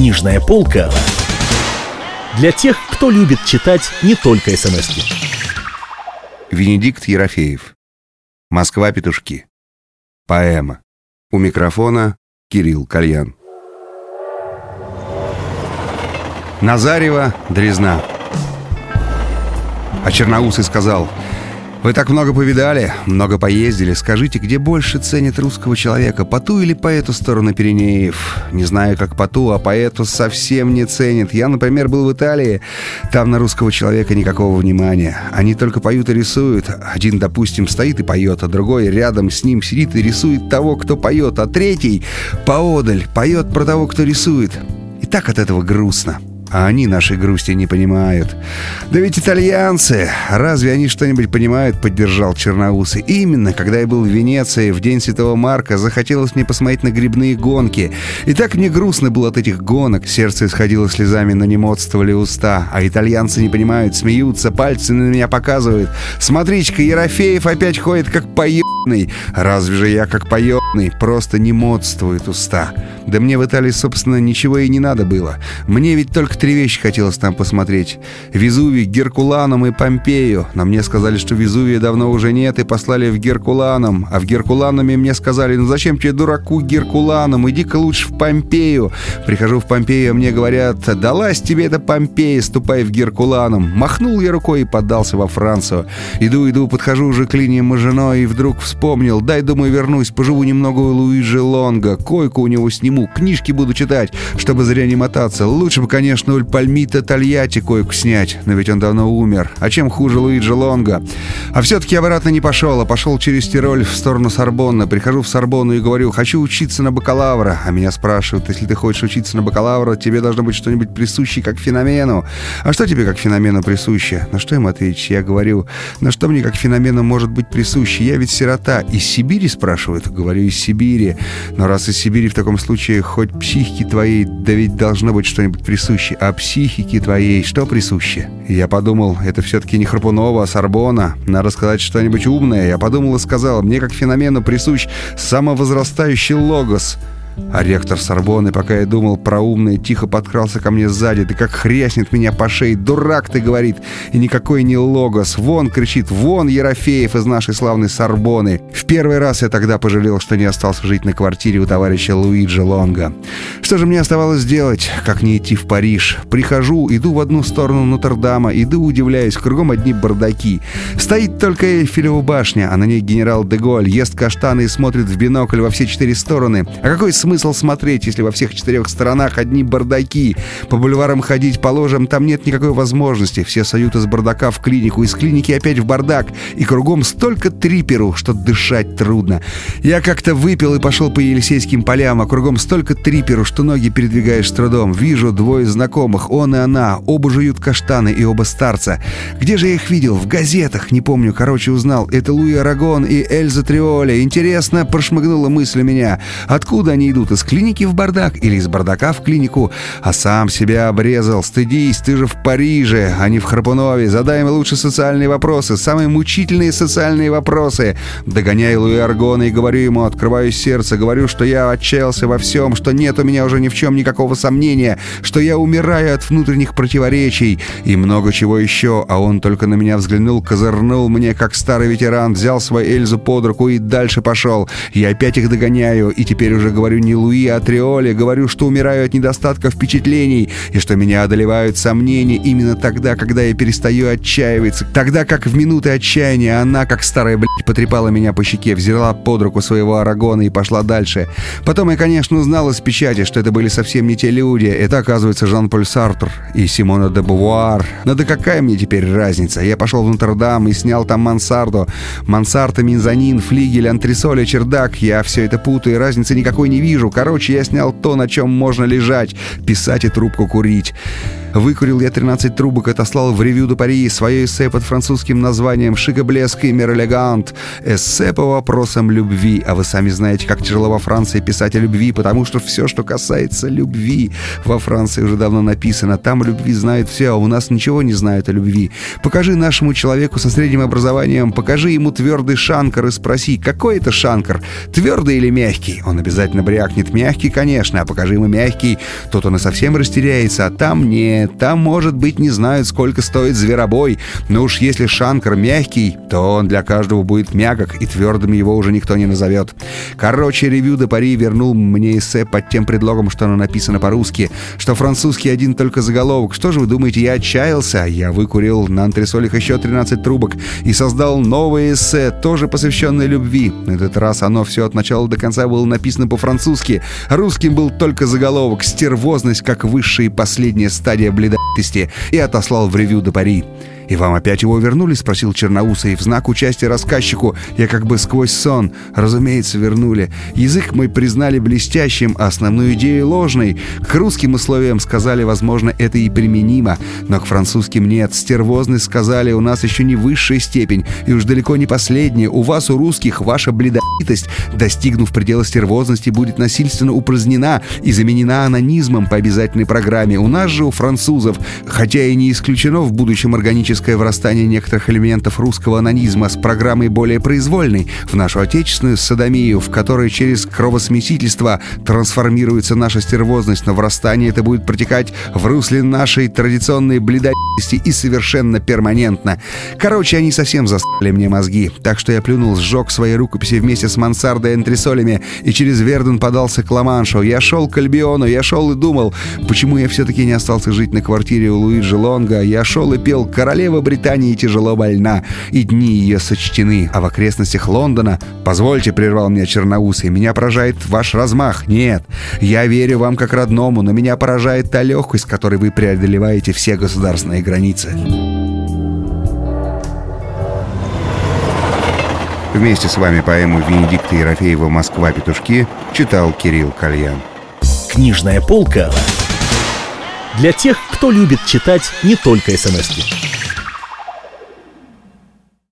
Книжная полка для тех, кто любит читать не только смс -ки. Венедикт Ерофеев. Москва-петушки. Поэма. У микрофона Кирилл Кальян. Назарева, Дрезна. А Черноусый сказал — вы так много повидали, много поездили. Скажите, где больше ценят русского человека, по ту или по эту сторону Пиренеев? Не знаю, как по ту, а по эту совсем не ценят. Я, например, был в Италии. Там на русского человека никакого внимания. Они только поют и рисуют. Один, допустим, стоит и поет, а другой рядом с ним сидит и рисует того, кто поет, а третий поодаль поет про того, кто рисует. И так от этого грустно а они нашей грусти не понимают. Да ведь итальянцы, разве они что-нибудь понимают, поддержал Черноусы. Именно, когда я был в Венеции в день Святого Марка, захотелось мне посмотреть на грибные гонки. И так мне грустно было от этих гонок, сердце исходило слезами, но не модствовали уста. А итальянцы не понимают, смеются, пальцы на меня показывают. Смотрите-ка, Ерофеев опять ходит как поебный. Разве же я как поебный? Просто не модствует уста. Да мне в Италии, собственно, ничего и не надо было. Мне ведь только три вещи хотелось там посмотреть. Везувий, Геркуланум и Помпею. Но мне сказали, что Везувия давно уже нет, и послали в Геркуланум. А в Геркулануме мне сказали, ну зачем тебе, дураку, Геркуланум? Иди-ка лучше в Помпею. Прихожу в Помпею, а мне говорят, далась тебе эта Помпея, ступай в Геркуланум. Махнул я рукой и поддался во Францию. Иду, иду, подхожу уже к линии Мажино, и вдруг вспомнил, дай, думаю, вернусь, поживу немного у Луиджи Лонга, койку у него сниму, книжки буду читать, чтобы зря не мотаться. Лучше бы, конечно, нуль Пальмита Тольятти койку снять, но ведь он давно умер. А чем хуже Луиджи Лонга? А все-таки обратно не пошел, а пошел через Тироль в сторону Сорбонны. Прихожу в Сорбонну и говорю, хочу учиться на бакалавра. А меня спрашивают, если ты хочешь учиться на бакалавра, тебе должно быть что-нибудь присущее как феномену. А что тебе как феномену присуще? На что им ответить? Я говорю, на что мне как феномену может быть присуще? Я ведь сирота. Из Сибири спрашивают? Говорю, из Сибири. Но раз из Сибири, в таком случае, хоть психике твоей, да ведь должно быть что-нибудь присуще а психике твоей что присуще? Я подумал, это все-таки не Храпунова, а Сорбона. Надо сказать что-нибудь умное. Я подумал и сказал, мне как феномену присущ самовозрастающий логос — а ректор Сорбонны, пока я думал про умное, тихо подкрался ко мне сзади. Ты как хряснет меня по шее. Дурак ты, говорит. И никакой не логос. Вон, кричит, вон Ерофеев из нашей славной Сорбоны. В первый раз я тогда пожалел, что не остался жить на квартире у товарища Луиджи Лонга. Что же мне оставалось делать, как не идти в Париж? Прихожу, иду в одну сторону Нотр-Дама, иду, удивляюсь, кругом одни бардаки. Стоит только Эйфелева башня, а на ней генерал Деголь ест каштаны и смотрит в бинокль во все четыре стороны. А какой смысл смотреть, если во всех четырех сторонах одни бардаки? По бульварам ходить по ложам там нет никакой возможности. Все соют из бардака в клинику, из клиники опять в бардак. И кругом столько триперу, что дышать трудно. Я как-то выпил и пошел по Елисейским полям, а кругом столько триперу, что ноги передвигаешь с трудом. Вижу двое знакомых, он и она. Оба жуют каштаны и оба старца. Где же я их видел? В газетах. Не помню, короче, узнал. Это Луи Арагон и Эльза Триоли. Интересно, прошмыгнула мысль у меня. Откуда они идут из клиники в бардак или из бардака в клинику, а сам себя обрезал. Стыдись, ты же в Париже, а не в Храпунове. Задай им лучше социальные вопросы, самые мучительные социальные вопросы. Догоняю Луи Аргона и говорю ему, открываю сердце, говорю, что я отчаялся во всем, что нет у меня уже ни в чем никакого сомнения, что я умираю от внутренних противоречий и много чего еще, а он только на меня взглянул, козырнул мне, как старый ветеран, взял свою Эльзу под руку и дальше пошел. Я опять их догоняю, и теперь уже говорю не Луи, а Триоле, говорю, что умираю от недостатка впечатлений, и что меня одолевают сомнения именно тогда, когда я перестаю отчаиваться. Тогда как в минуты отчаяния она, как старая блядь, потрепала меня по щеке, взяла под руку своего Арагона и пошла дальше. Потом я, конечно, узнал из печати, что это были совсем не те люди. Это, оказывается, Жан-Поль Сартр и Симона де Бувуар. Но да какая мне теперь разница? Я пошел в Нотр-Дам и снял там мансарду. Мансарда, мезонин, флигель, антресоли, чердак. Я все это путаю, разницы никакой не вижу. Короче, я снял то, на чем можно лежать, писать и трубку курить. Выкурил я 13 трубок, отослал в ревью до Пари свое эссе под французским названием «Шикоблеск и мир Эссе по вопросам любви. А вы сами знаете, как тяжело во Франции писать о любви, потому что все, что касается любви, во Франции уже давно написано. Там любви знают все, а у нас ничего не знают о любви. Покажи нашему человеку со средним образованием, покажи ему твердый шанкар и спроси, какой это шанкар, твердый или мягкий? Он обязательно брякнет брякнет мягкий, конечно, а покажи ему мягкий, тот он и совсем растеряется, а там нет, там, может быть, не знают, сколько стоит зверобой, но уж если шанкар мягкий, то он для каждого будет мягок, и твердым его уже никто не назовет. Короче, ревью до Пари вернул мне эссе под тем предлогом, что оно написано по-русски, что французский один только заголовок. Что же вы думаете, я отчаялся? Я выкурил на антресолях еще 13 трубок и создал новое эссе, тоже посвященное любви. На этот раз оно все от начала до конца было написано по-французски. Русским был только заголовок «Стервозность как высшая и последняя стадия бледовитости» и отослал в ревью до Пари. «И вам опять его вернули?» — спросил Черноусый. В знак участия рассказчику я как бы сквозь сон. Разумеется, вернули. Язык мой признали блестящим, а основную идею ложной. К русским условиям сказали, возможно, это и применимо, но к французским нет. Стервозность сказали, у нас еще не высшая степень, и уж далеко не последняя. У вас, у русских, ваша бледовитость, достигнув предела стервозности, будет насильственно упразднена и заменена анонизмом по обязательной программе. У нас же, у французов, хотя и не исключено в будущем органическом резкое врастание некоторых элементов русского анонизма с программой более произвольной в нашу отечественную садомию, в которой через кровосмесительство трансформируется наша стервозность, но врастание это будет протекать в русле нашей традиционной бледовитости и совершенно перманентно. Короче, они совсем застряли мне мозги, так что я плюнул, сжег свои рукописи вместе с мансардой и антресолями и через Верден подался к Ла-Маншу. Я шел к Альбиону, я шел и думал, почему я все-таки не остался жить на квартире у Луиджи Лонга. Я шел и пел «Королева королева Британии тяжело больна, и дни ее сочтены, а в окрестностях Лондона... Позвольте, прервал меня Черноусый, меня поражает ваш размах. Нет, я верю вам как родному, но меня поражает та легкость, которой вы преодолеваете все государственные границы. Вместе с вами поэму Венедикта Ерофеева «Москва. Петушки» читал Кирилл Кальян. Книжная полка для тех, кто любит читать не только смс -ки.